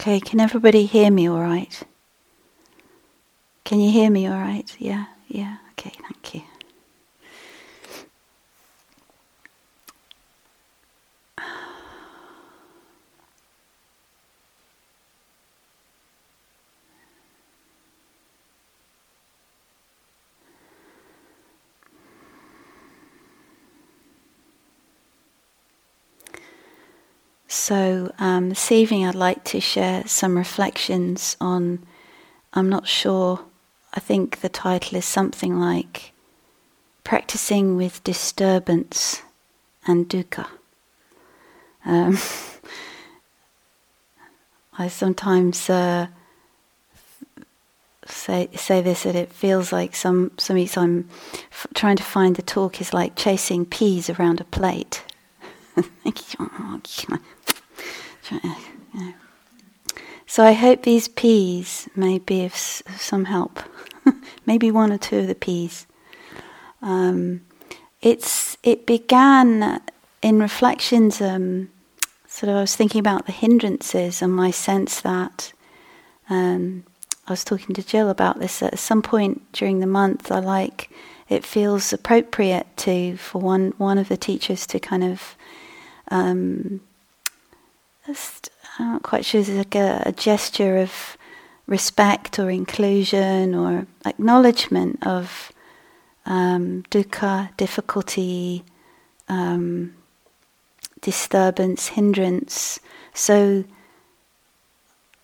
Okay, can everybody hear me all right? Can you hear me all right? Yeah, yeah, okay, thank you. So, um, this evening I'd like to share some reflections on, I'm not sure, I think the title is something like Practicing with Disturbance and Dukkha. Um, I sometimes uh, say say this that it feels like some some I'm f- trying to find the talk is like chasing peas around a plate. So I hope these peas may be of, some help. Maybe one or two of the peas. Um, it's it began in reflections. Um, sort of, I was thinking about the hindrances and my sense that um, I was talking to Jill about this at some point during the month. I like it feels appropriate to for one one of the teachers to kind of um, just, I'm not quite sure, it's like a, a gesture of respect or inclusion or acknowledgement of um, dukkha, difficulty, um, disturbance, hindrance. So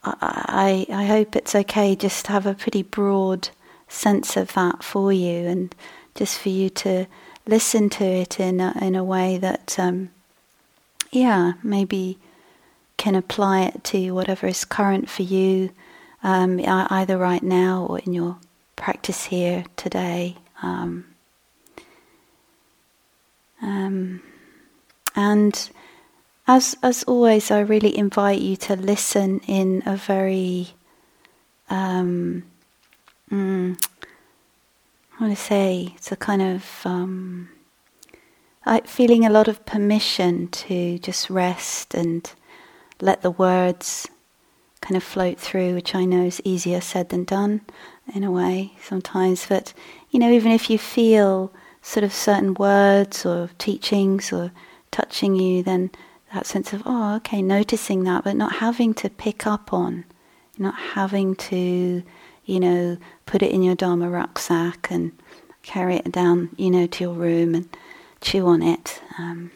I, I hope it's okay just to have a pretty broad sense of that for you and just for you to listen to it in a, in a way that, um, yeah, maybe can apply it to whatever is current for you, um, either right now or in your practice here today. Um, um, and as as always, I really invite you to listen in a very um, mm, I want to say it's a kind of um, feeling a lot of permission to just rest and let the words kind of float through, which I know is easier said than done in a way sometimes. But, you know, even if you feel sort of certain words or teachings or touching you, then that sense of, oh, okay, noticing that, but not having to pick up on, not having to, you know, put it in your Dharma rucksack and carry it down, you know, to your room and chew on it. Um,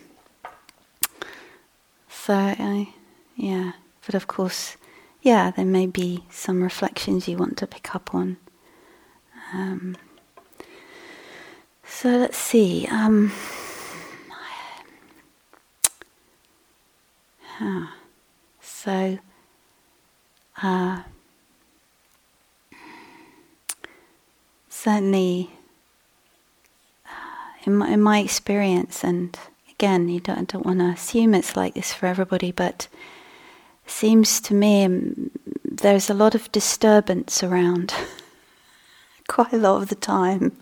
so I yeah, but of course, yeah, there may be some reflections you want to pick up on. Um, so let's see. Um, so, uh, certainly, uh, in my, in my experience, and again, you don't, don't want to assume it's like this for everybody, but seems to me um, there's a lot of disturbance around quite a lot of the time.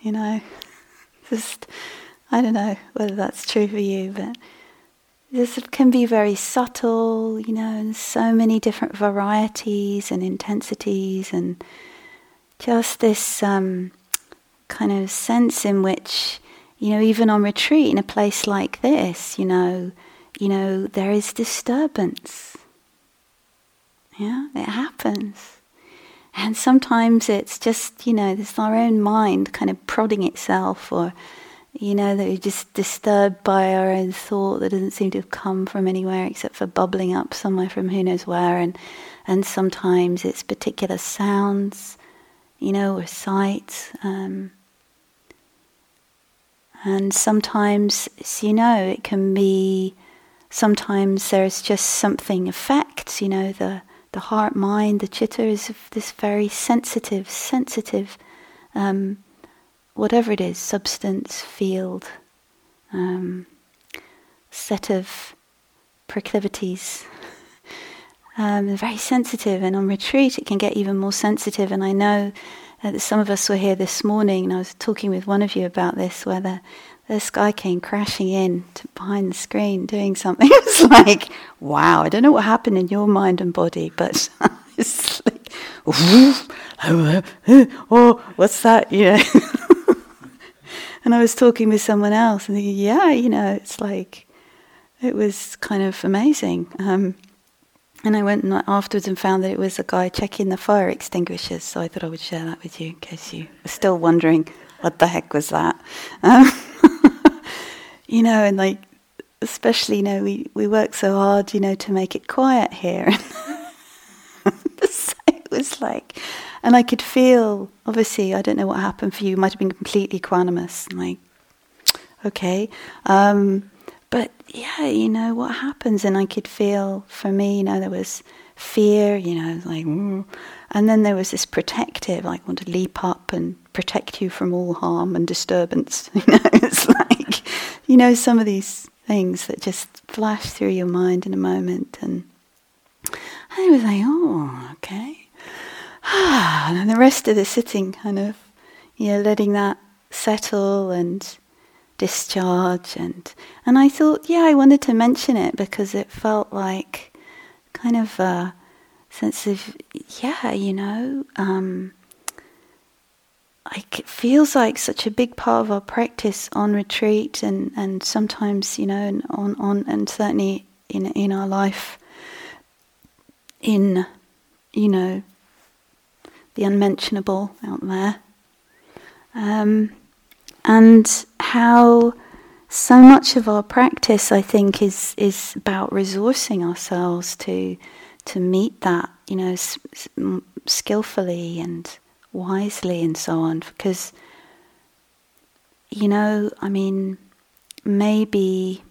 You know, just I don't know whether that's true for you, but this can be very subtle, you know, and so many different varieties and intensities, and just this um, kind of sense in which, you know, even on retreat in a place like this, you know, you know, there is disturbance. Yeah, it happens. And sometimes it's just, you know, there's our own mind kind of prodding itself, or, you know, that we're just disturbed by our own thought that doesn't seem to have come from anywhere except for bubbling up somewhere from who knows where. And, and sometimes it's particular sounds, you know, or sights. Um, and sometimes, you know, it can be sometimes there's just something affects, you know, the, the heart, mind, the chitta is this very sensitive, sensitive, um, whatever it is, substance, field, um, set of proclivities. Um, very sensitive, and on retreat it can get even more sensitive. And I know that some of us were here this morning, and I was talking with one of you about this, where the, this guy came crashing in to behind the screen doing something. It was like, wow, I don't know what happened in your mind and body, but it's like, oh, what's that? Yeah. and I was talking with someone else and thinking, yeah, you know, it's like, it was kind of amazing. Um, and I went afterwards and found that it was a guy checking the fire extinguishers. So I thought I would share that with you in case you were still wondering what the heck was that. Um, you know, and like, especially, you know, we, we work so hard, you know, to make it quiet here. it was like, and I could feel, obviously, I don't know what happened for you, might have been completely equanimous. Like, okay. Um, but yeah, you know, what happens? And I could feel, for me, you know, there was fear, you know, like, mm. and then there was this protective, like, want to leap up and protect you from all harm and disturbance. You know, it's like, you know, some of these things that just flash through your mind in a moment. And I was like, oh, okay. and the rest of the sitting kind of, you know, letting that settle and discharge and and I thought yeah I wanted to mention it because it felt like kind of a sense of yeah you know um, like it feels like such a big part of our practice on retreat and, and sometimes you know and on on and certainly in in our life in you know the unmentionable out there. Um, and how so much of our practice, I think, is is about resourcing ourselves to to meet that, you know, s- skillfully and wisely and so on. Because, you know, I mean, maybe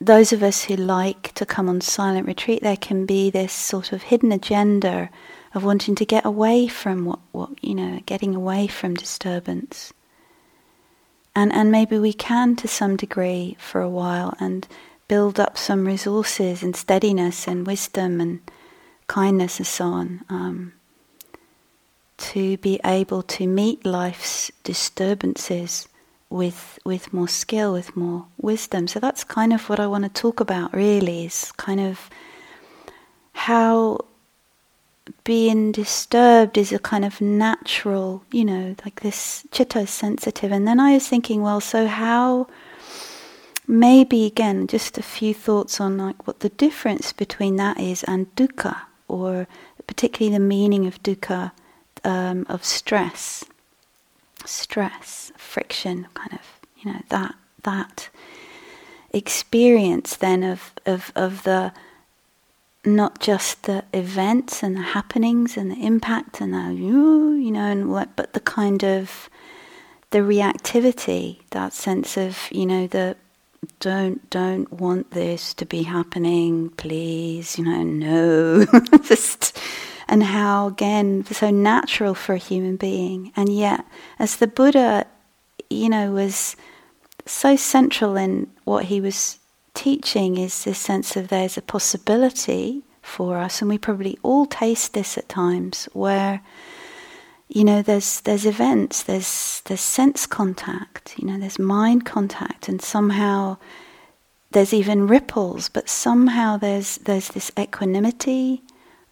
those of us who like to come on silent retreat, there can be this sort of hidden agenda of wanting to get away from what, what you know, getting away from disturbance. And, and maybe we can to some degree for a while and build up some resources and steadiness and wisdom and kindness and so on um, to be able to meet life's disturbances with with more skill, with more wisdom. So that's kind of what I want to talk about really is kind of how being disturbed is a kind of natural, you know, like this chitta is sensitive. And then I was thinking, well, so how, maybe again, just a few thoughts on like what the difference between that is and dukkha, or particularly the meaning of dukkha, um, of stress, stress, friction, kind of, you know, that, that experience then of, of, of the, not just the events and the happenings and the impact and the you know and what but the kind of the reactivity that sense of you know the don't don't want this to be happening please you know no. Just and how again so natural for a human being. And yet as the buddha you know was so central in what he was teaching is this sense of there's a possibility for us, and we probably all taste this at times, where you know there's there's events, there's there's sense contact, you know, there's mind contact, and somehow there's even ripples, but somehow there's there's this equanimity,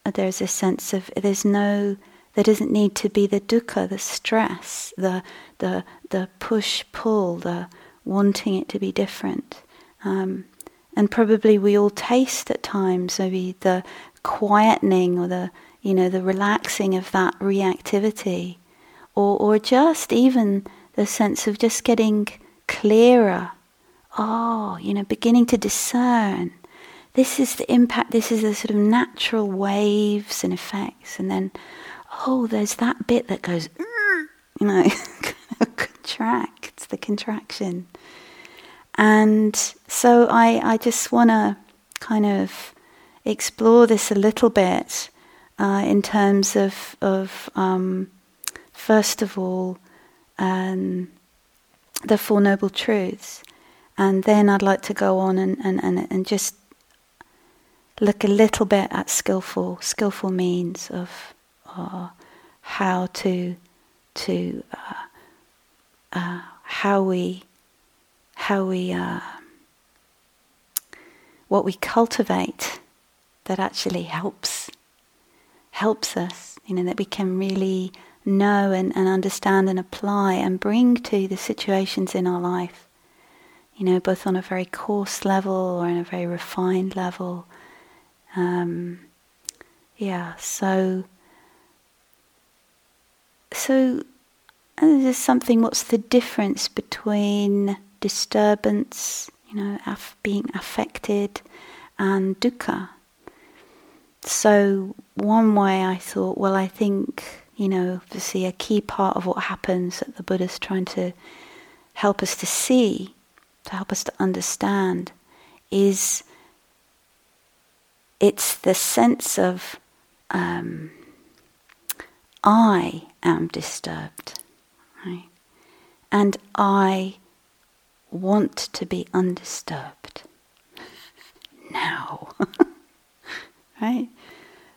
uh, there's a sense of there's no there doesn't need to be the dukkha, the stress, the the the push pull, the wanting it to be different. Um, and probably we all taste at times maybe the quietening or the you know the relaxing of that reactivity or or just even the sense of just getting clearer. Oh you know beginning to discern. This is the impact this is the sort of natural waves and effects and then oh there's that bit that goes you know contracts the contraction. And so I, I just want to kind of explore this a little bit uh, in terms of, of um, first of all, um, the Four Noble Truths. And then I'd like to go on and, and, and, and just look a little bit at skillful skillful means of uh, how to to uh, uh, how we, how we, uh, what we cultivate that actually helps, helps us, you know, that we can really know and, and understand and apply and bring to the situations in our life you know, both on a very coarse level or on a very refined level. Um, yeah, so so there's something. What's the difference between disturbance, you know, af- being affected, and dukkha? So one way I thought, well, I think you know, obviously a key part of what happens that the Buddha's trying to help us to see to help us to understand is it's the sense of um, I am disturbed, right? And I want to be undisturbed now, right?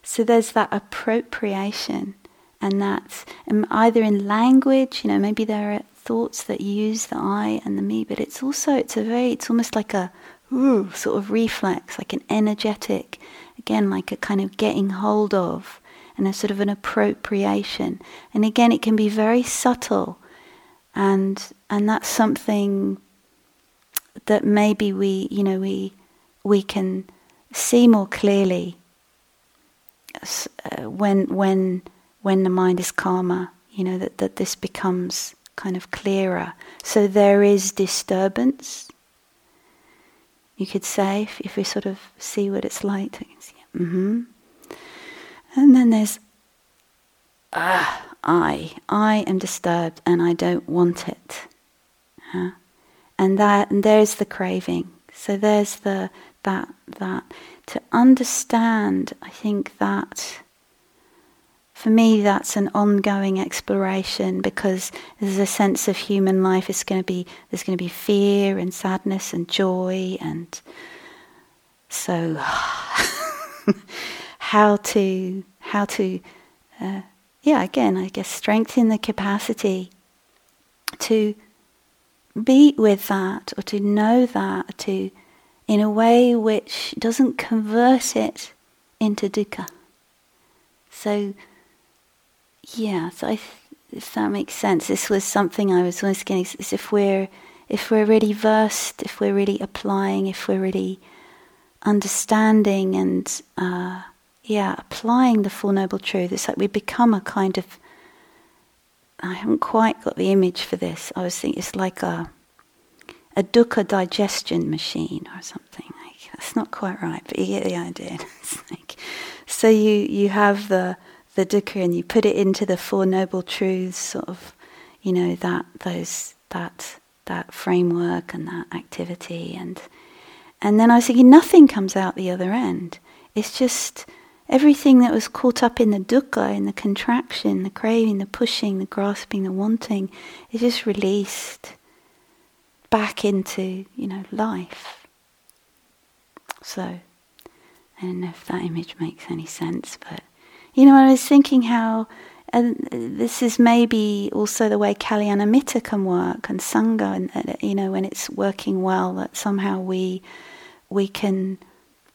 So there's that appropriation, and that's um, either in language, you know, maybe there are thoughts that use the I and the me, but it's also it's a very it's almost like a ooh, sort of reflex, like an energetic, again like a kind of getting hold of, and a sort of an appropriation. And again, it can be very subtle, and and that's something that maybe we you know we we can see more clearly when when when the mind is calmer. You know that that this becomes kind of clearer. So there is disturbance. You could say, if, if we sort of see what it's like, mm-hmm. and then there's, ah, I, I am disturbed and I don't want it. Huh? And that, and there's the craving. So there's the that that to understand. I think that for me, that's an ongoing exploration because there's a sense of human life. It's going to be there's going to be fear and sadness and joy, and so how to how to uh, yeah again I guess strengthen the capacity to be with that or to know that to in a way which doesn't convert it into dukkha. So yeah, so th- if that makes sense, this was something I was always getting. Is if we're if we're really versed, if we're really applying, if we're really understanding and uh, yeah, applying the Four Noble Truths, it's like we become a kind of. I haven't quite got the image for this. I was thinking it's like a a dukkha digestion machine or something. Like, that's not quite right, but you get the idea. like, so you you have the the dukkha and you put it into the Four Noble Truths, sort of, you know, that those that that framework and that activity and and then I was thinking nothing comes out the other end. It's just everything that was caught up in the dukkha, in the contraction, the craving, the pushing, the grasping, the wanting, is just released back into, you know, life. So I don't know if that image makes any sense, but you know, I was thinking how and this is maybe also the way Kalyanamitta can work and Sangha, and you know, when it's working well, that somehow we we can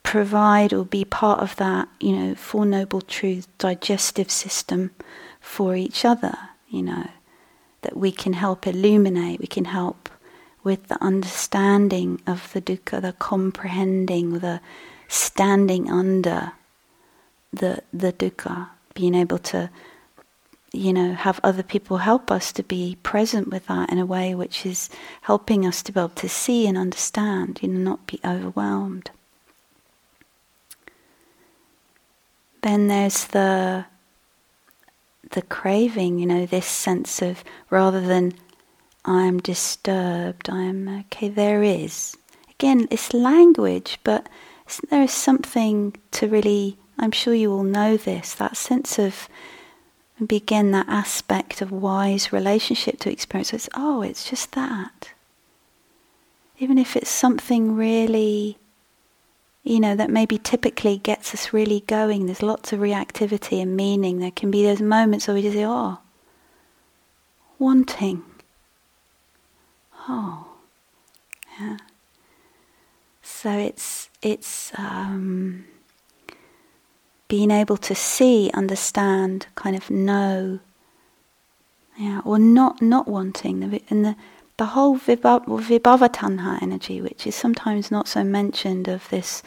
provide or be part of that, you know, Four Noble Truth digestive system for each other, you know, that we can help illuminate, we can help with the understanding of the dukkha, the comprehending, the standing under the the dukkha, being able to, you know, have other people help us to be present with that in a way which is helping us to be able to see and understand, you know, not be overwhelmed. Then there's the the craving, you know, this sense of rather than I'm disturbed, I'm okay, there is. Again, it's language, but there is something to really I'm sure you all know this, that sense of begin that aspect of wise relationship to experience. It's, oh, it's just that. Even if it's something really, you know, that maybe typically gets us really going, there's lots of reactivity and meaning. There can be those moments where we just say, oh, wanting. Oh, yeah. So it's it's um, being able to see, understand, kind of know, yeah, or not not wanting the and the the whole vibhava tanha energy, which is sometimes not so mentioned, of this,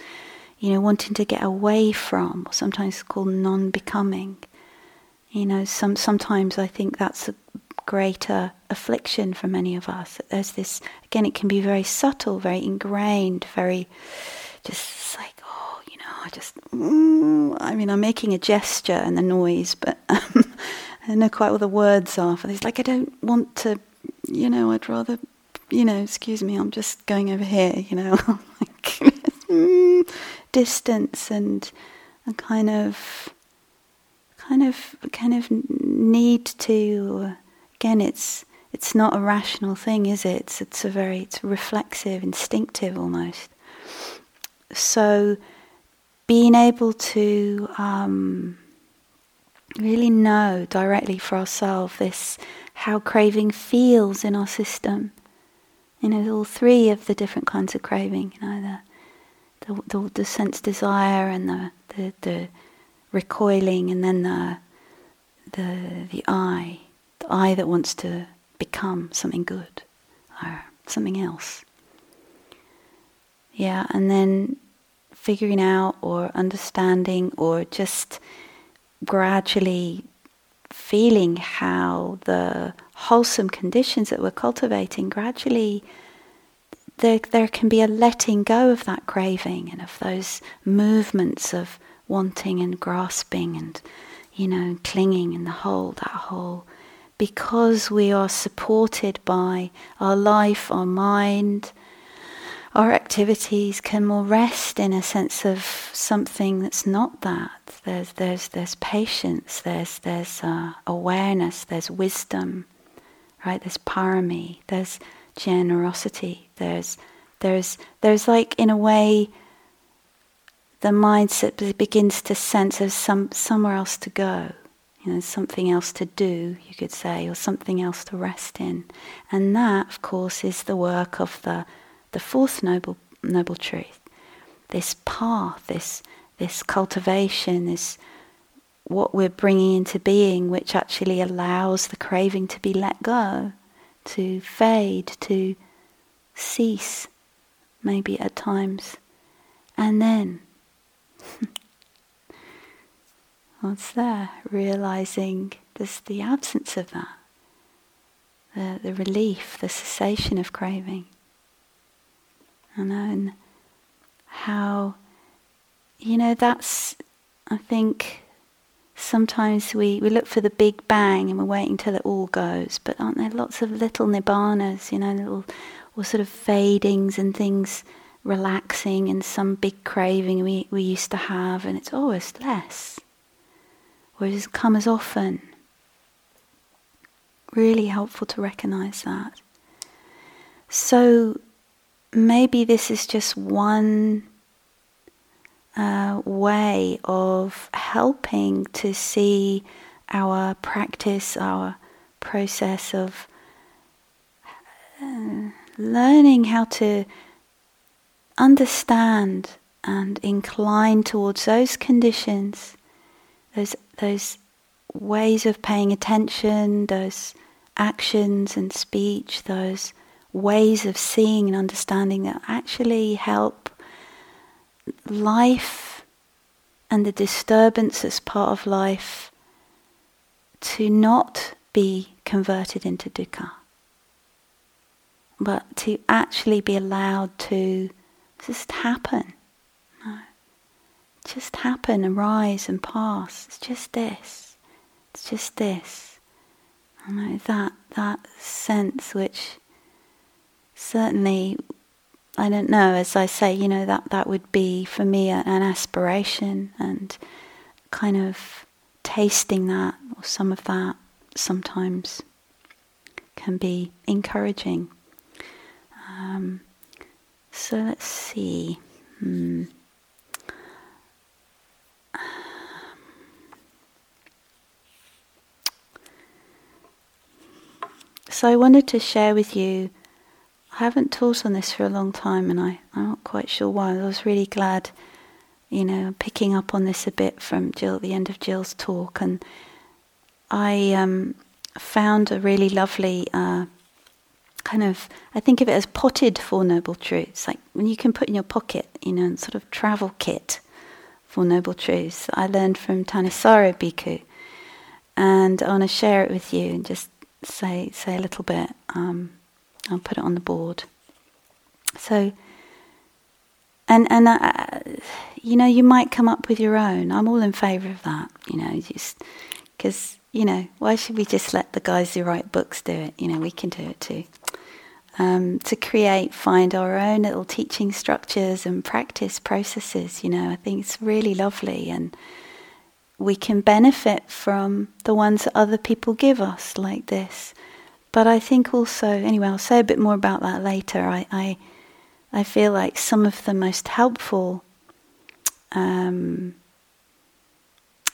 you know, wanting to get away from, or sometimes called non-becoming. You know, some sometimes I think that's a greater affliction for many of us. There's this again, it can be very subtle, very ingrained, very just like oh, you know, I just. Mm, I mean, I'm making a gesture and the noise, but um, I know quite what the words are. For this, like I don't want to you know, I'd rather, you know, excuse me, I'm just going over here, you know, like mm, distance and a kind of, kind of, kind of need to. Again, it's it's not a rational thing, is it? It's, it's a very it's reflexive, instinctive almost. So, being able to um, really know directly for ourselves this how craving feels in our system. You know, all three of the different kinds of craving, you know, the, the, the, the sense desire and the, the, the recoiling and then the, the, the I, the I that wants to become something good or something else. Yeah, and then figuring out or understanding or just gradually feeling how the wholesome conditions that we're cultivating gradually there, there can be a letting go of that craving and of those movements of wanting and grasping and you know clinging and the whole that whole because we are supported by our life our mind our activities can more rest in a sense of something that's not that. There's there's there's patience. There's there's uh, awareness. There's wisdom, right? There's parami. There's generosity. There's there's there's like in a way the mindset begins to sense there's some somewhere else to go. You know, something else to do, you could say, or something else to rest in. And that, of course, is the work of the the fourth noble, noble truth, this path, this, this cultivation, this what we're bringing into being, which actually allows the craving to be let go, to fade, to cease, maybe at times. And then, there? Realizing there's the absence of that, the, the relief, the cessation of craving and then how, you know, that's, I think, sometimes we, we look for the big bang and we're waiting till it all goes, but aren't there lots of little nibbanas, you know, little, or sort of fadings and things relaxing and some big craving we, we used to have, and it's always less. Doesn't come as often. Really helpful to recognize that. So maybe this is just one uh, way of helping to see our practice, our process of uh, learning how to understand and incline towards those conditions, those those ways of paying attention, those actions and speech, those ways of seeing and understanding that actually help life and the disturbance as part of life to not be converted into dukkha, but to actually be allowed to just happen. Just happen, arise and pass. It's just this. It's just this. I know that that sense which certainly, I don't know, as I say, you know, that, that would be for me an aspiration and kind of tasting that or some of that sometimes can be encouraging. Um, so let's see. Hmm. So I wanted to share with you I haven't taught on this for a long time, and I, I'm not quite sure why. I was really glad, you know, picking up on this a bit from Jill at the end of Jill's talk, and I um, found a really lovely uh, kind of, I think of it as potted Four Noble Truths, like when you can put in your pocket, you know, and sort of travel kit Four Noble Truths I learned from Thanissaro Bhikkhu. And I want to share it with you and just say, say a little bit. Um, I'll put it on the board. So, and and uh, you know, you might come up with your own. I'm all in favour of that. You know, just because you know, why should we just let the guys who write books do it? You know, we can do it too. Um, to create, find our own little teaching structures and practice processes. You know, I think it's really lovely, and we can benefit from the ones that other people give us, like this. But I think also, anyway, I'll say a bit more about that later. I, I, I feel like some of the most helpful, um,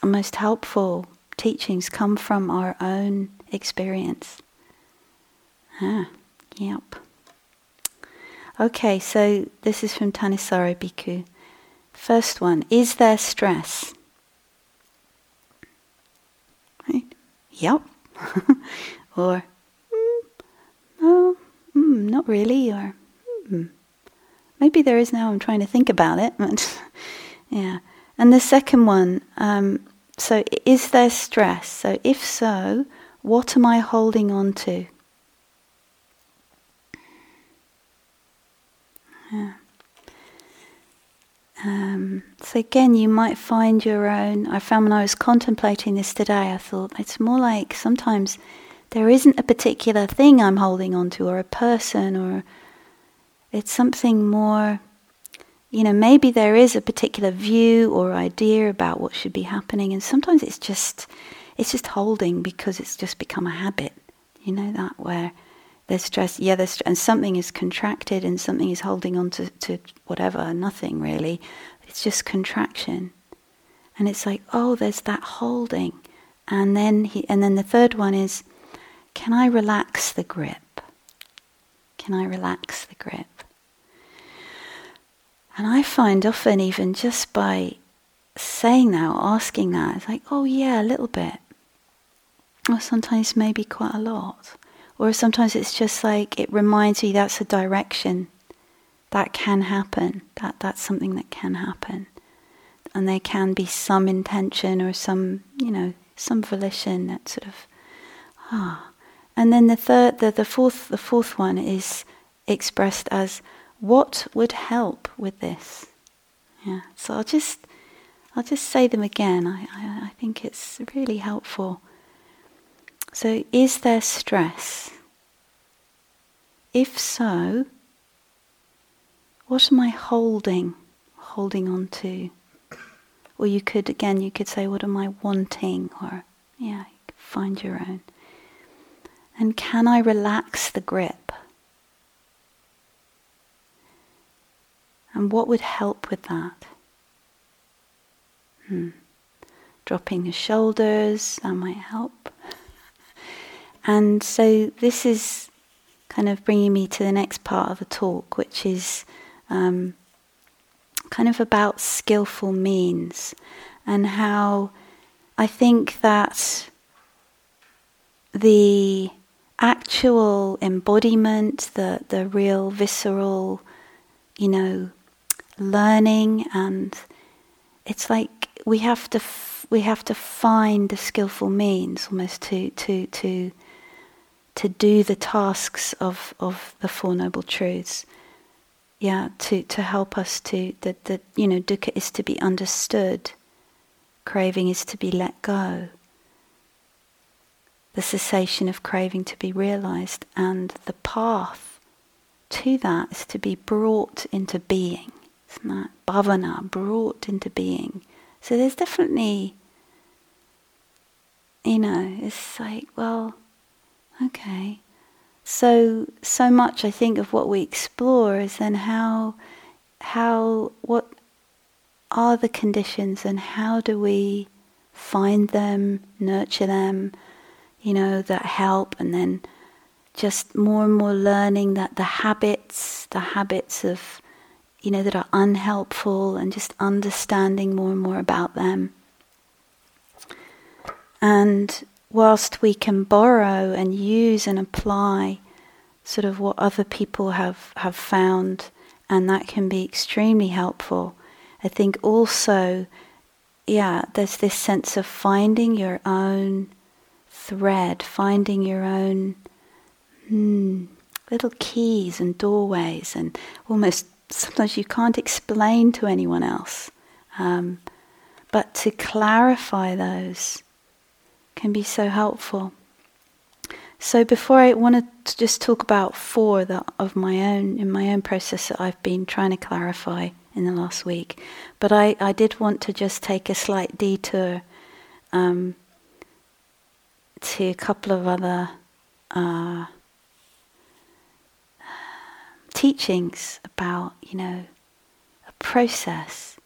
most helpful teachings come from our own experience. Ah, yep. Okay, so this is from Thanissaro Bhikkhu. First one, is there stress? Right? Yep. or oh, mm, not really, or mm, maybe there is now. I'm trying to think about it. But yeah. And the second one, um, so is there stress? So if so, what am I holding on to? Yeah. Um, so again, you might find your own. I found when I was contemplating this today, I thought it's more like sometimes there isn't a particular thing I'm holding on to, or a person, or it's something more. You know, maybe there is a particular view or idea about what should be happening, and sometimes it's just it's just holding because it's just become a habit. You know that where there's stress, yeah, there's and something is contracted and something is holding on to, to whatever, nothing really. It's just contraction, and it's like, oh, there's that holding, and then he, and then the third one is can I relax the grip? Can I relax the grip? And I find often, even just by saying that or asking that, it's like, oh, yeah, a little bit. Or sometimes maybe quite a lot. Or sometimes it's just like it reminds you that's a direction that can happen, that, that's something that can happen. And there can be some intention or some, you know, some volition that sort of, ah, and then the third, the, the fourth, the fourth one is expressed as what would help with this. Yeah. So I'll just, I'll just say them again. I, I, I think it's really helpful. So, is there stress? If so, what am I holding, holding on to? Or you could, again, you could say, what am I wanting? Or, yeah, find your own. And can I relax the grip? And what would help with that? Hmm. Dropping the shoulders, that might help. And so this is kind of bringing me to the next part of the talk, which is um, kind of about skillful means and how I think that the actual embodiment, the, the real visceral, you know, learning, and it's like we have to f- we have to find the skillful means almost to to to to do the tasks of, of the Four Noble Truths. Yeah, to, to help us to that that you know dukkha is to be understood, craving is to be let go the cessation of craving to be realized, and the path to that is to be brought into being. Isn't that bhavana, brought into being? So there's definitely, you know, it's like, well, okay. So so much I think of what we explore is then how how what are the conditions and how do we find them, nurture them, you know, that help and then just more and more learning that the habits, the habits of, you know, that are unhelpful and just understanding more and more about them. And whilst we can borrow and use and apply sort of what other people have, have found, and that can be extremely helpful, I think also, yeah, there's this sense of finding your own thread, finding your own hmm, little keys and doorways, and almost sometimes you can't explain to anyone else. Um, but to clarify those can be so helpful. So before I wanted to just talk about four that of my own in my own process that I've been trying to clarify in the last week, but I, I did want to just take a slight detour um, to a couple of other uh, teachings about you know a process.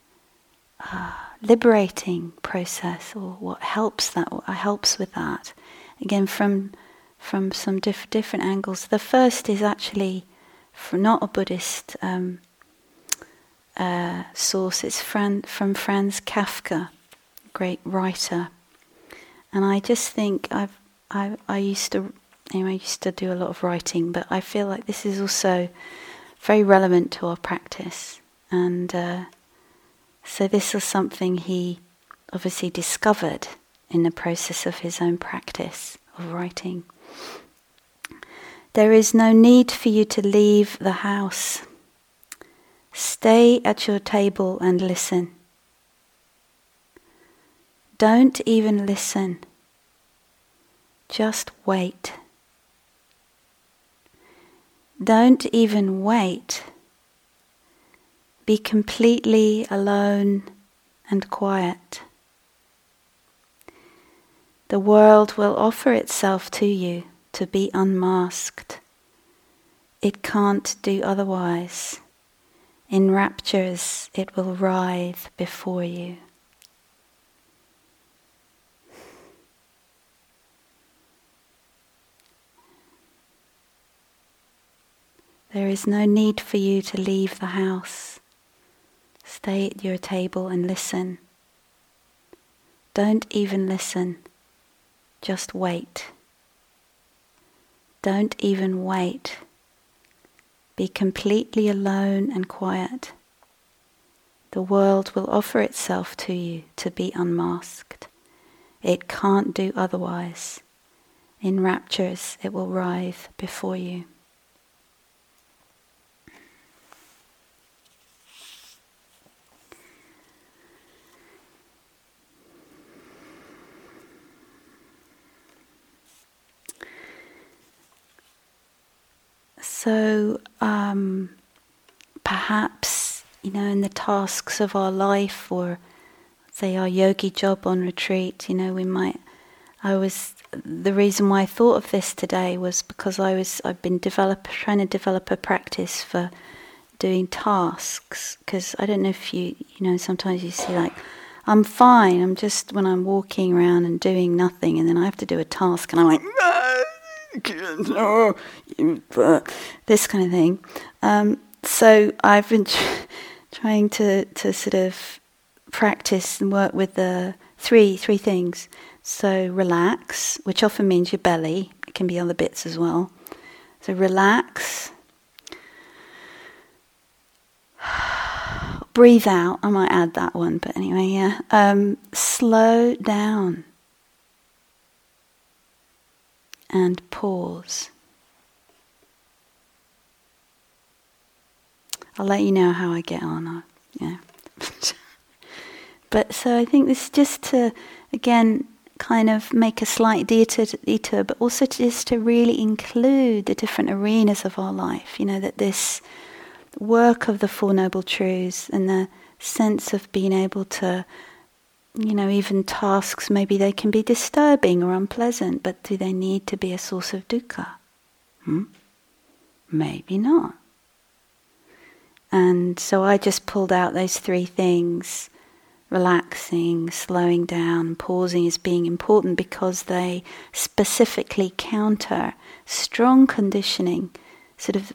Uh, liberating process or what helps that what helps with that. Again from from some diff- different angles. The first is actually not a buddhist um, uh, source. It's Fran- from franz kafka great writer. And i just think i've i, I used to anyway, I used to do a lot of writing, but I feel like this is also very relevant to our practice. And uh, so this was something he obviously discovered in the process of his own practice of writing. There is no need for you to leave the house. Stay at your table and listen. Don't even listen. Just wait. Don't even wait be completely alone and quiet. The world will offer itself to you to be unmasked. It can't do otherwise. In raptures, it will writhe before you. There is no need for you to leave the house. Stay at your table and listen. Don't even listen, just wait. Don't even wait. Be completely alone and quiet. The world will offer itself to you to be unmasked. It can't do otherwise. In raptures, it will writhe before you. So um, perhaps, you know, in the tasks of our life or say our yogi job on retreat, you know, we might. I was the reason why I thought of this today was because I was I've been develop trying to develop a practice for doing tasks because I don't know if you you know sometimes you see like I'm fine I'm just when I'm walking around and doing nothing and then I have to do a task and I'm like no, this kind of thing. Um, so I've been trying to, to sort of practice and work with the three three things. So relax, which often means your belly. It can be other bits as well. So relax. Breathe out. I might add that one, but anyway, yeah. Um, slow down. And pause. I'll let you know how I get on. yeah. but so I think this is just to, again, kind of make a slight detour, but also just to really include the different arenas of our life. You know, that this work of the Four Noble Truths and the sense of being able to you know, even tasks, maybe they can be disturbing or unpleasant, but do they need to be a source of dukkha? Hmm? Maybe not. And so I just pulled out those three things relaxing, slowing down, pausing as being important because they specifically counter strong conditioning, sort of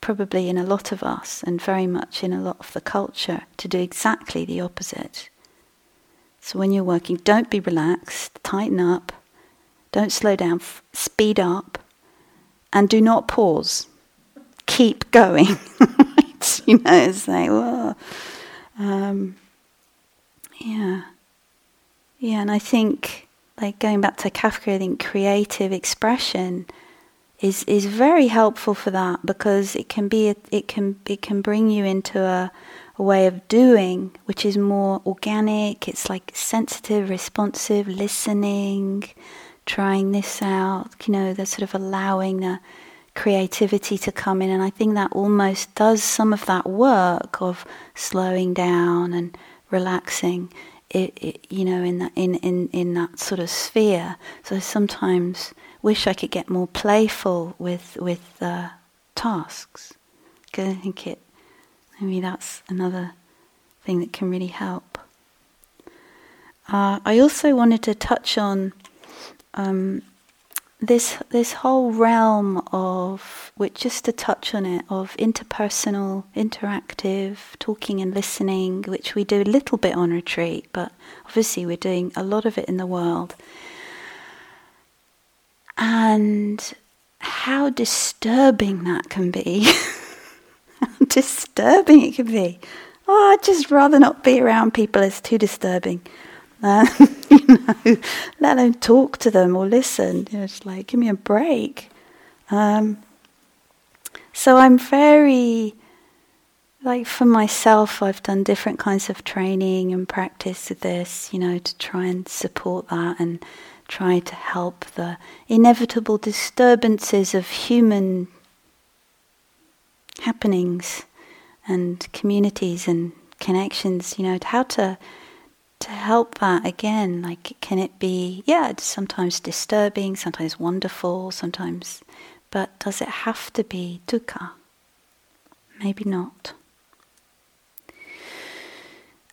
probably in a lot of us and very much in a lot of the culture, to do exactly the opposite. So when you're working, don't be relaxed, tighten up, don't slow down, f- speed up, and do not pause. Keep going. you know, it's like, whoa. Um, yeah. Yeah, and I think, like going back to Kafka, I think creative expression is is very helpful for that because it can be a, it can it can bring you into a, a way of doing which is more organic. It's like sensitive, responsive, listening, trying this out. You know, the sort of allowing the creativity to come in, and I think that almost does some of that work of slowing down and relaxing it, it, you know in that in, in, in that sort of sphere so I sometimes wish I could get more playful with with uh, tasks I think it maybe that's another thing that can really help. Uh, I also wanted to touch on um, this this whole realm of which just to touch on it of interpersonal interactive talking and listening which we do a little bit on retreat but obviously we're doing a lot of it in the world. And how disturbing that can be disturbing it can be oh i'd just rather not be around people it's too disturbing uh, you know, let alone talk to them or listen. You know, it's like, give me a break. Um, so I'm very, like for myself, I've done different kinds of training and practice with this, you know, to try and support that and try to help the inevitable disturbances of human happenings and communities and connections, you know, how to to help that again, like can it be, yeah, it's sometimes disturbing, sometimes wonderful, sometimes, but does it have to be dukkha? Maybe not.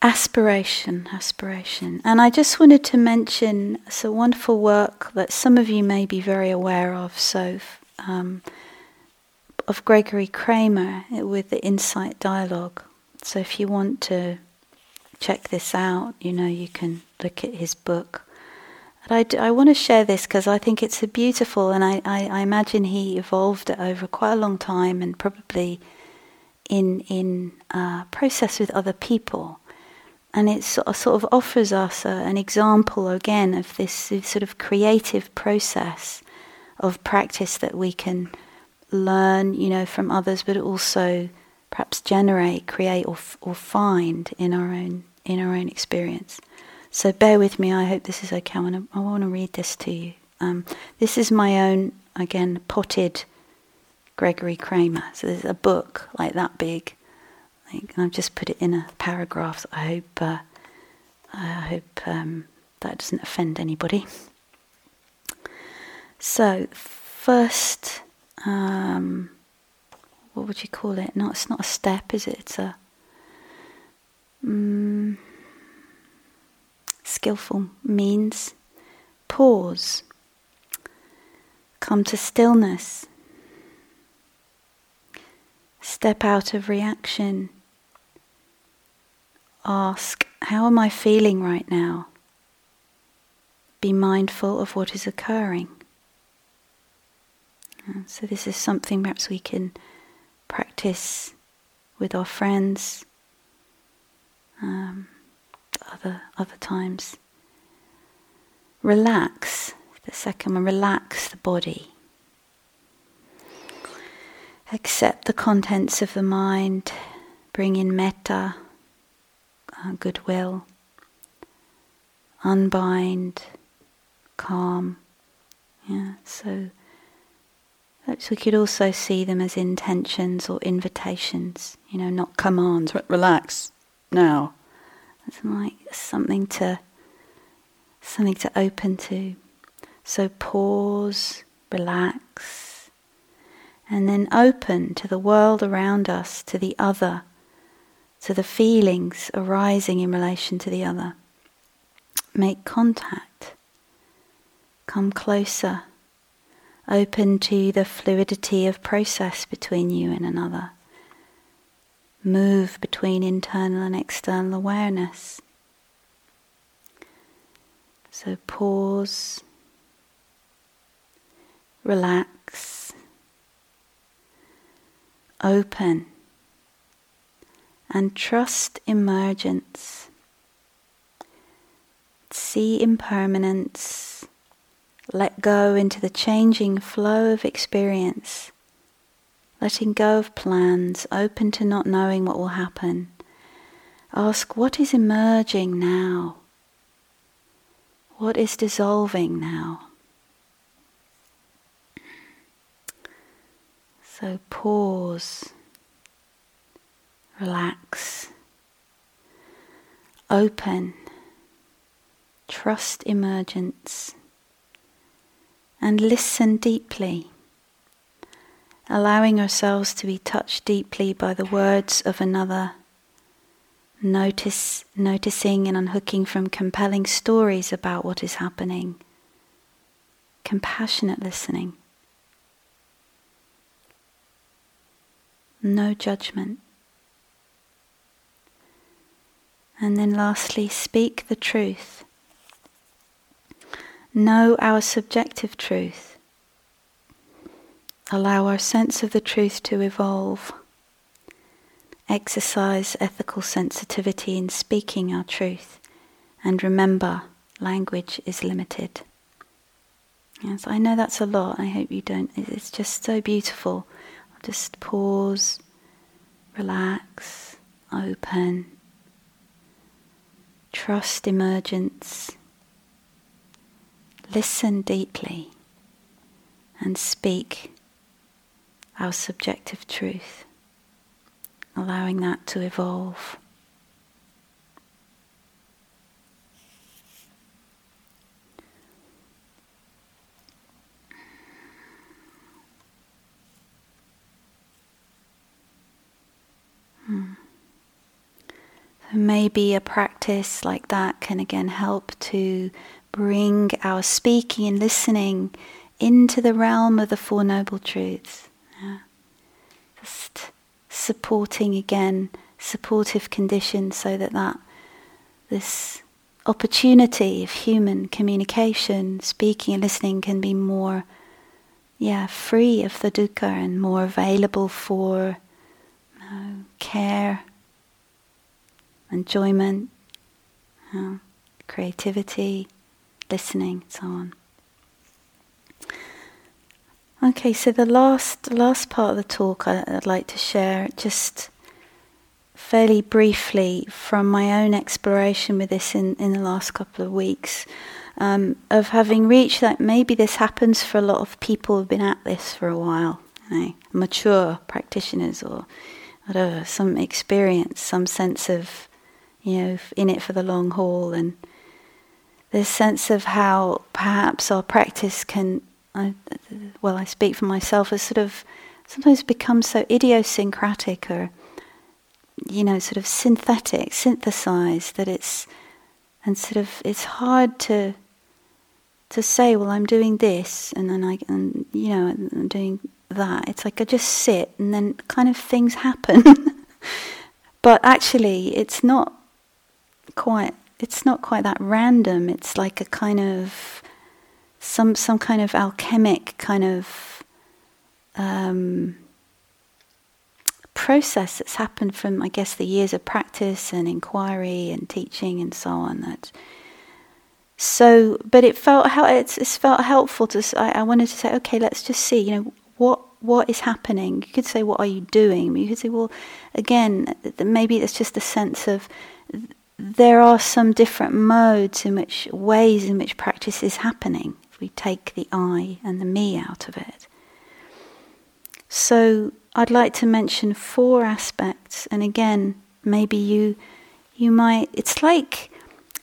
Aspiration, aspiration. And I just wanted to mention some wonderful work that some of you may be very aware of. So, um, of Gregory Kramer with the Insight Dialogue. So, if you want to check this out. You know, you can look at his book. But I, I want to share this because I think it's a beautiful, and I, I, I, imagine he evolved it over quite a long time and probably in in uh, process with other people. And it sort of offers us a, an example again of this sort of creative process of practice that we can learn, you know, from others, but also perhaps generate, create, or, or find in our own in our own experience. So bear with me. I hope this is okay. I want to, I want to read this to you. Um, this is my own, again, potted Gregory Kramer. So there's a book like that big. Like, I've just put it in a paragraph. I hope, uh, I hope um, that doesn't offend anybody. So first, um, what would you call it? No, it's not a step, is it? It's a mm, skillful means pause, come to stillness, step out of reaction, ask, How am I feeling right now? Be mindful of what is occurring. So, this is something perhaps we can practice with our friends, um, other other times. Relax. The second one, relax the body. Accept the contents of the mind. Bring in metta, uh, goodwill. Unbind, calm. Yeah, so we could also see them as intentions or invitations, you know, not commands. Relax, now. It's like something to something to open to. So pause, relax, and then open to the world around us, to the other, to the feelings arising in relation to the other. Make contact. Come closer. Open to the fluidity of process between you and another. Move between internal and external awareness. So pause, relax, open and trust emergence. See impermanence. Let go into the changing flow of experience. Letting go of plans, open to not knowing what will happen. Ask what is emerging now? What is dissolving now? So pause relax, open, trust emergence, and listen deeply, allowing ourselves to be touched deeply by the words of another. Notice, noticing and unhooking from compelling stories about what is happening. Compassionate listening. No judgment. And then lastly, speak the truth. Know our subjective truth. Allow our sense of the truth to evolve. Exercise ethical sensitivity in speaking our truth. And remember, language is limited. Yes, I know that's a lot. I hope you don't. It's just so beautiful. Just pause, relax, open Trust emergence. Listen deeply and speak our subjective truth, allowing that to evolve. Hmm. Maybe a practice like that can again help to bring our speaking and listening into the realm of the Four Noble Truths. Yeah. Just supporting again supportive conditions so that, that this opportunity of human communication, speaking and listening can be more yeah, free of the dukkha and more available for care enjoyment, creativity, listening, so on. Okay, so the last last part of the talk I, would like to share just fairly briefly from my own exploration with this in, in the last couple of weeks um, of having reached that maybe this happens for a lot of people who've been at this for a while, you know, mature practitioners or whatever, some experience, some sense of you know, in it for the long haul, and this sense of how perhaps our practice can, I, well, I speak for myself, has sort of sometimes become so idiosyncratic or, you know, sort of synthetic, synthesized that it's, and sort of it's hard to to say, well, I'm doing this, and then I, and you know, I'm doing that. It's like I just sit, and then kind of things happen. but actually, it's not quite it's not quite that random. It's like a kind of some some kind of alchemic kind of um, process that's happened from I guess the years of practice and inquiry and teaching and so on. That so, but it felt how it's, it's felt helpful to. I, I wanted to say, okay, let's just see. You know what what is happening. You could say, what are you doing? You could say, well, again, maybe it's just a sense of there are some different modes in which ways in which practice is happening if we take the I and the me out of it. So I'd like to mention four aspects and again maybe you you might it's like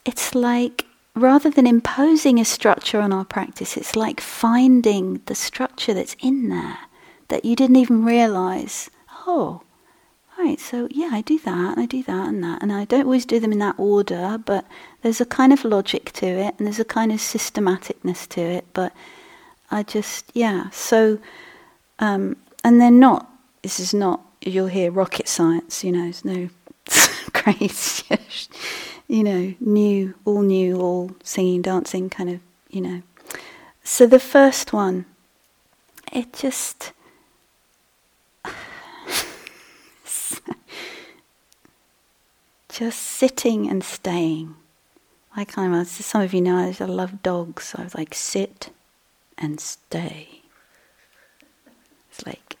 it's like rather than imposing a structure on our practice it's like finding the structure that's in there that you didn't even realize oh right, so yeah, I do that, and I do that, and that, and I don't always do them in that order, but there's a kind of logic to it, and there's a kind of systematicness to it, but I just, yeah, so, um, and they're not, this is not, you'll hear rocket science, you know, there's no crazy, you know, new, all new, all singing, dancing kind of, you know. So the first one, it just, just sitting and staying. Like I'm, some of you know, I love dogs. So I was like, sit and stay. It's like,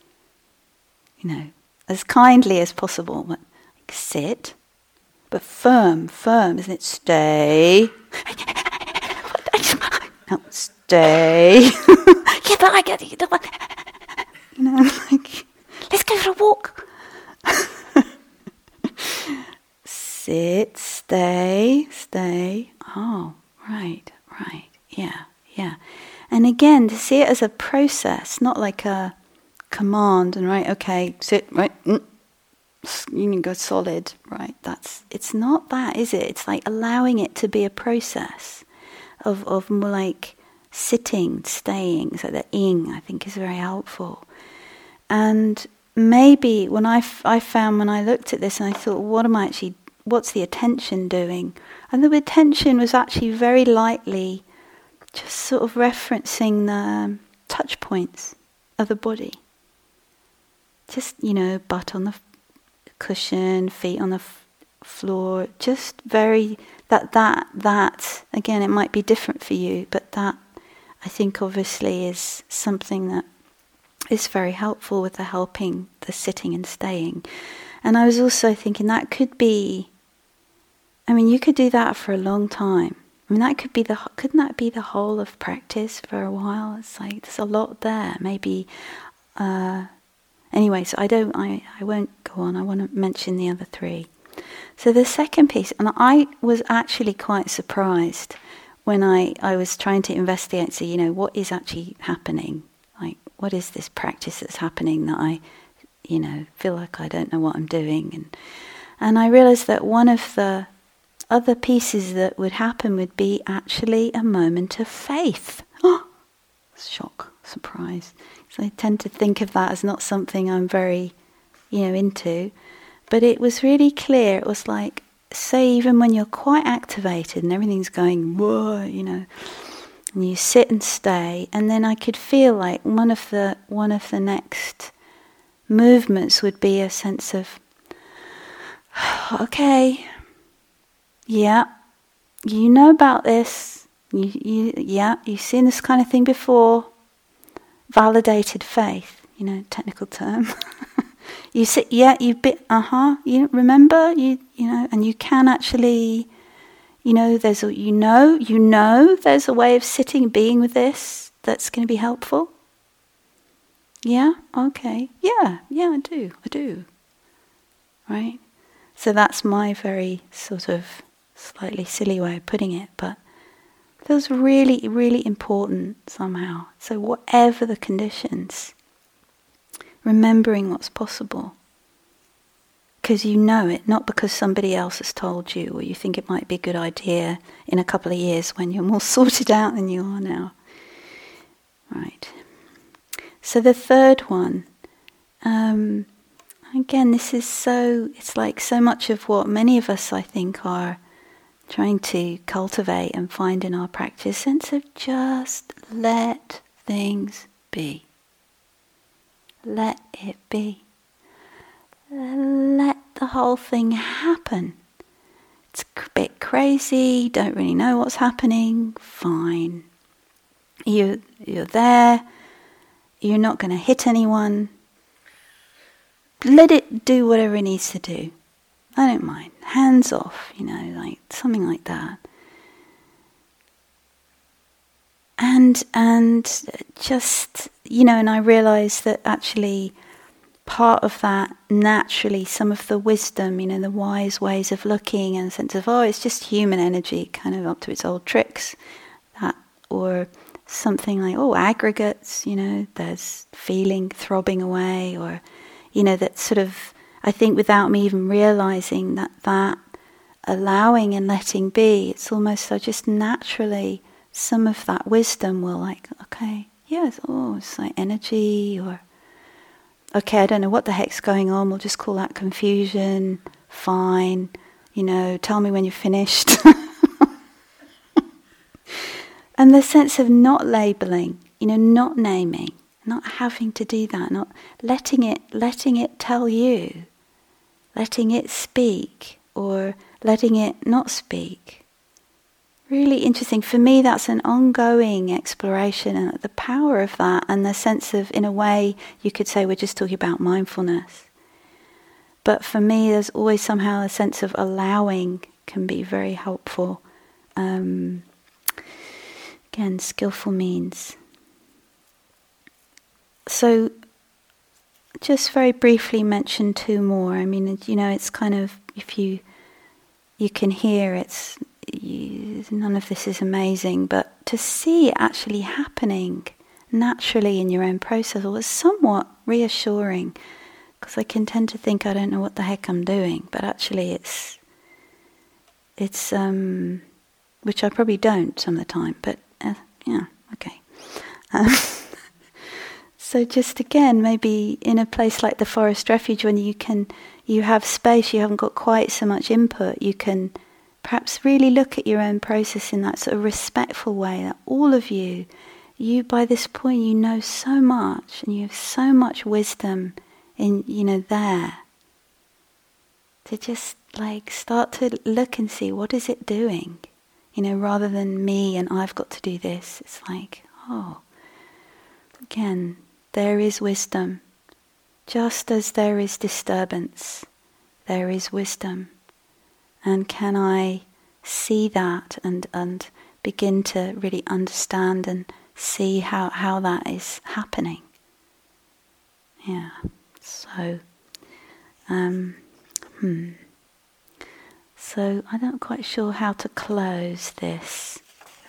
you know, as kindly as possible, but like, sit, but firm, firm, isn't it? Stay. no, stay. yeah, but I get it. You know, like, let's go for a walk. Sit, stay, stay. Oh, right, right. Yeah, yeah. And again, to see it as a process, not like a command and right, okay, sit, right, mm, you can go solid, right? That's it's not that, is it? It's like allowing it to be a process of of more like sitting, staying. So the ing, I think, is very helpful. And maybe when I, f- I found when I looked at this and I thought, what am I actually, what's the attention doing? And the attention was actually very lightly just sort of referencing the um, touch points of the body. Just, you know, butt on the cushion, feet on the f- floor, just very, that, that, that, again, it might be different for you, but that, I think, obviously is something that is very helpful with the helping, the sitting and staying. And I was also thinking that could be, I mean, you could do that for a long time. I mean, that could be the, couldn't that be the whole of practice for a while? It's like there's a lot there. Maybe, uh, anyway, so I don't, I, I won't go on. I want to mention the other three. So the second piece, and I was actually quite surprised when I, I was trying to investigate, so, you know, what is actually happening Like, what is this practice that's happening that I, you know, feel like I don't know what I'm doing, and and I realized that one of the other pieces that would happen would be actually a moment of faith. Oh, shock, surprise. So I tend to think of that as not something I'm very, you know, into, but it was really clear. It was like, say, even when you're quite activated and everything's going, whoa, you know and you sit and stay and then I could feel like one of the one of the next movements would be a sense of okay yeah you know about this you, you yeah you've seen this kind of thing before validated faith you know technical term you sit yeah you bit uh-huh you remember you you know and you can actually you know, there's a, you know, you know, there's a way of sitting, being with this that's going to be helpful. Yeah. Okay. Yeah. Yeah. I do. I do. Right. So that's my very sort of slightly silly way of putting it, but feels really, really important somehow. So whatever the conditions, remembering what's possible because you know it, not because somebody else has told you or you think it might be a good idea in a couple of years when you're more sorted out than you are now. Right. So the third one, um, again, this is so, it's like so much of what many of us, I think, are trying to cultivate and find in our practice sense of just let things be. Let it be let the whole thing happen. It's a bit crazy, don't really know what's happening, fine. You, you're there, you're not going to hit anyone. Let it do whatever it needs to do. I don't mind. Hands off, you know, like something like that. And and just you know, and I realised that actually part of that naturally some of the wisdom, you know, the wise ways of looking and sense of, oh, it's just human energy, kind of up to its old tricks, that, or something like, oh, aggregates, you know, there's feeling throbbing away, or, you know, that sort of I think without me even realizing that that allowing and letting be, it's almost so just naturally some of that wisdom will like, okay, yes, oh, it's like energy or okay, I don't know what the heck's going on, we'll just call that confusion, fine, you know, tell me when you're finished. and the sense of not labeling, you know, not naming, not having to do that, not letting it letting it tell you, letting it speak or letting it not speak. Really interesting. For me, that's an ongoing exploration and the power of that, and the sense of, in a way, you could say we're just talking about mindfulness. But for me, there's always somehow a sense of allowing can be very helpful. Um, again, skillful means. So, just very briefly mention two more. I mean, you know, it's kind of if you you can hear it's you, none of this is amazing, but to see it actually happening naturally in your own process was somewhat reassuring because I can tend to think I don't know what the heck I'm doing, but actually it's it's um, which I probably don't some of the time, but uh, yeah, okay. Um, so just again, maybe in a place like the forest refuge, when you can you have space, you haven't got quite so much input, you can perhaps really look at your own process in that sort of respectful way that all of you, you by this point, you know so much and you have so much wisdom in, you know, there. To just like start to look and see what is it doing, you know, rather than me and I've got to do this. It's like, oh, again, there is wisdom just as there is disturbance, there is wisdom. And can I see that and, and begin to really understand and see how, how that is happening? Yeah, so, um, hmm. So I'm not quite sure how to close this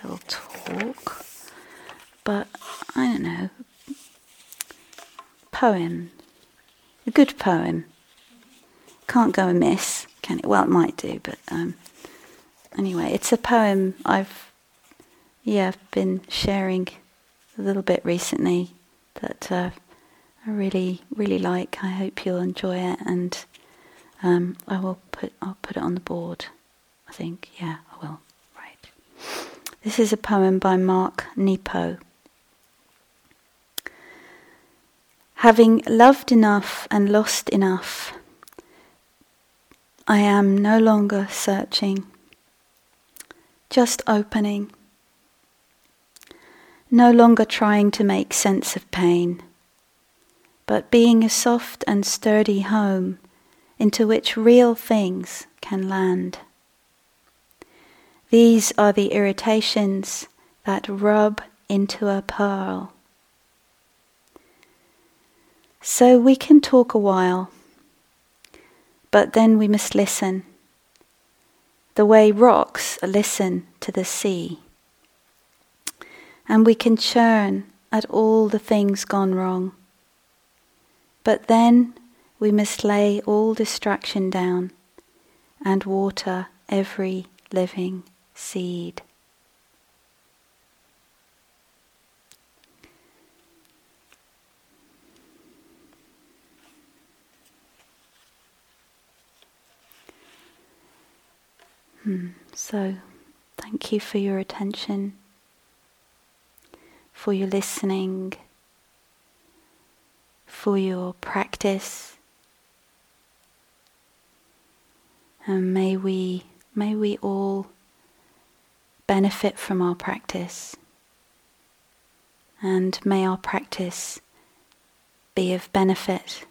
little talk, but I don't know. Poem a good poem. Can't go amiss, can it? Well, it might do, but um, anyway, it's a poem I've yeah been sharing a little bit recently that uh, I really really like. I hope you'll enjoy it, and um, I will put I'll put it on the board. I think yeah I will. Right. This is a poem by Mark Nepo. Having loved enough and lost enough, I am no longer searching, just opening, no longer trying to make sense of pain, but being a soft and sturdy home into which real things can land. These are the irritations that rub into a pearl so we can talk a while, but then we must listen. The way rocks listen to the sea. And we can churn at all the things gone wrong. But then we must lay all distraction down and water every living seed. Hmm. So, thank you for your attention, for your listening, for your practice. And may we, may we all benefit from our practice. And may our practice be of benefit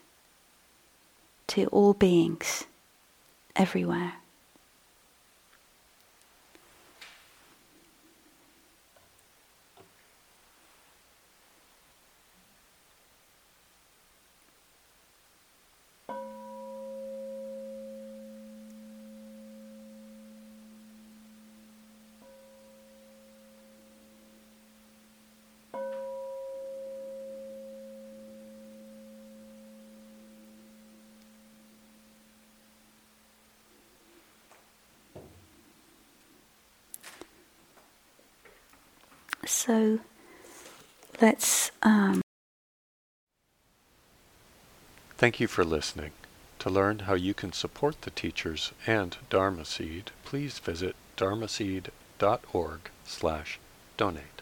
to all beings everywhere. So let's. Um Thank you for listening. To learn how you can support the teachers and Dharma Seed, please visit dharma dharmaseed.org slash donate.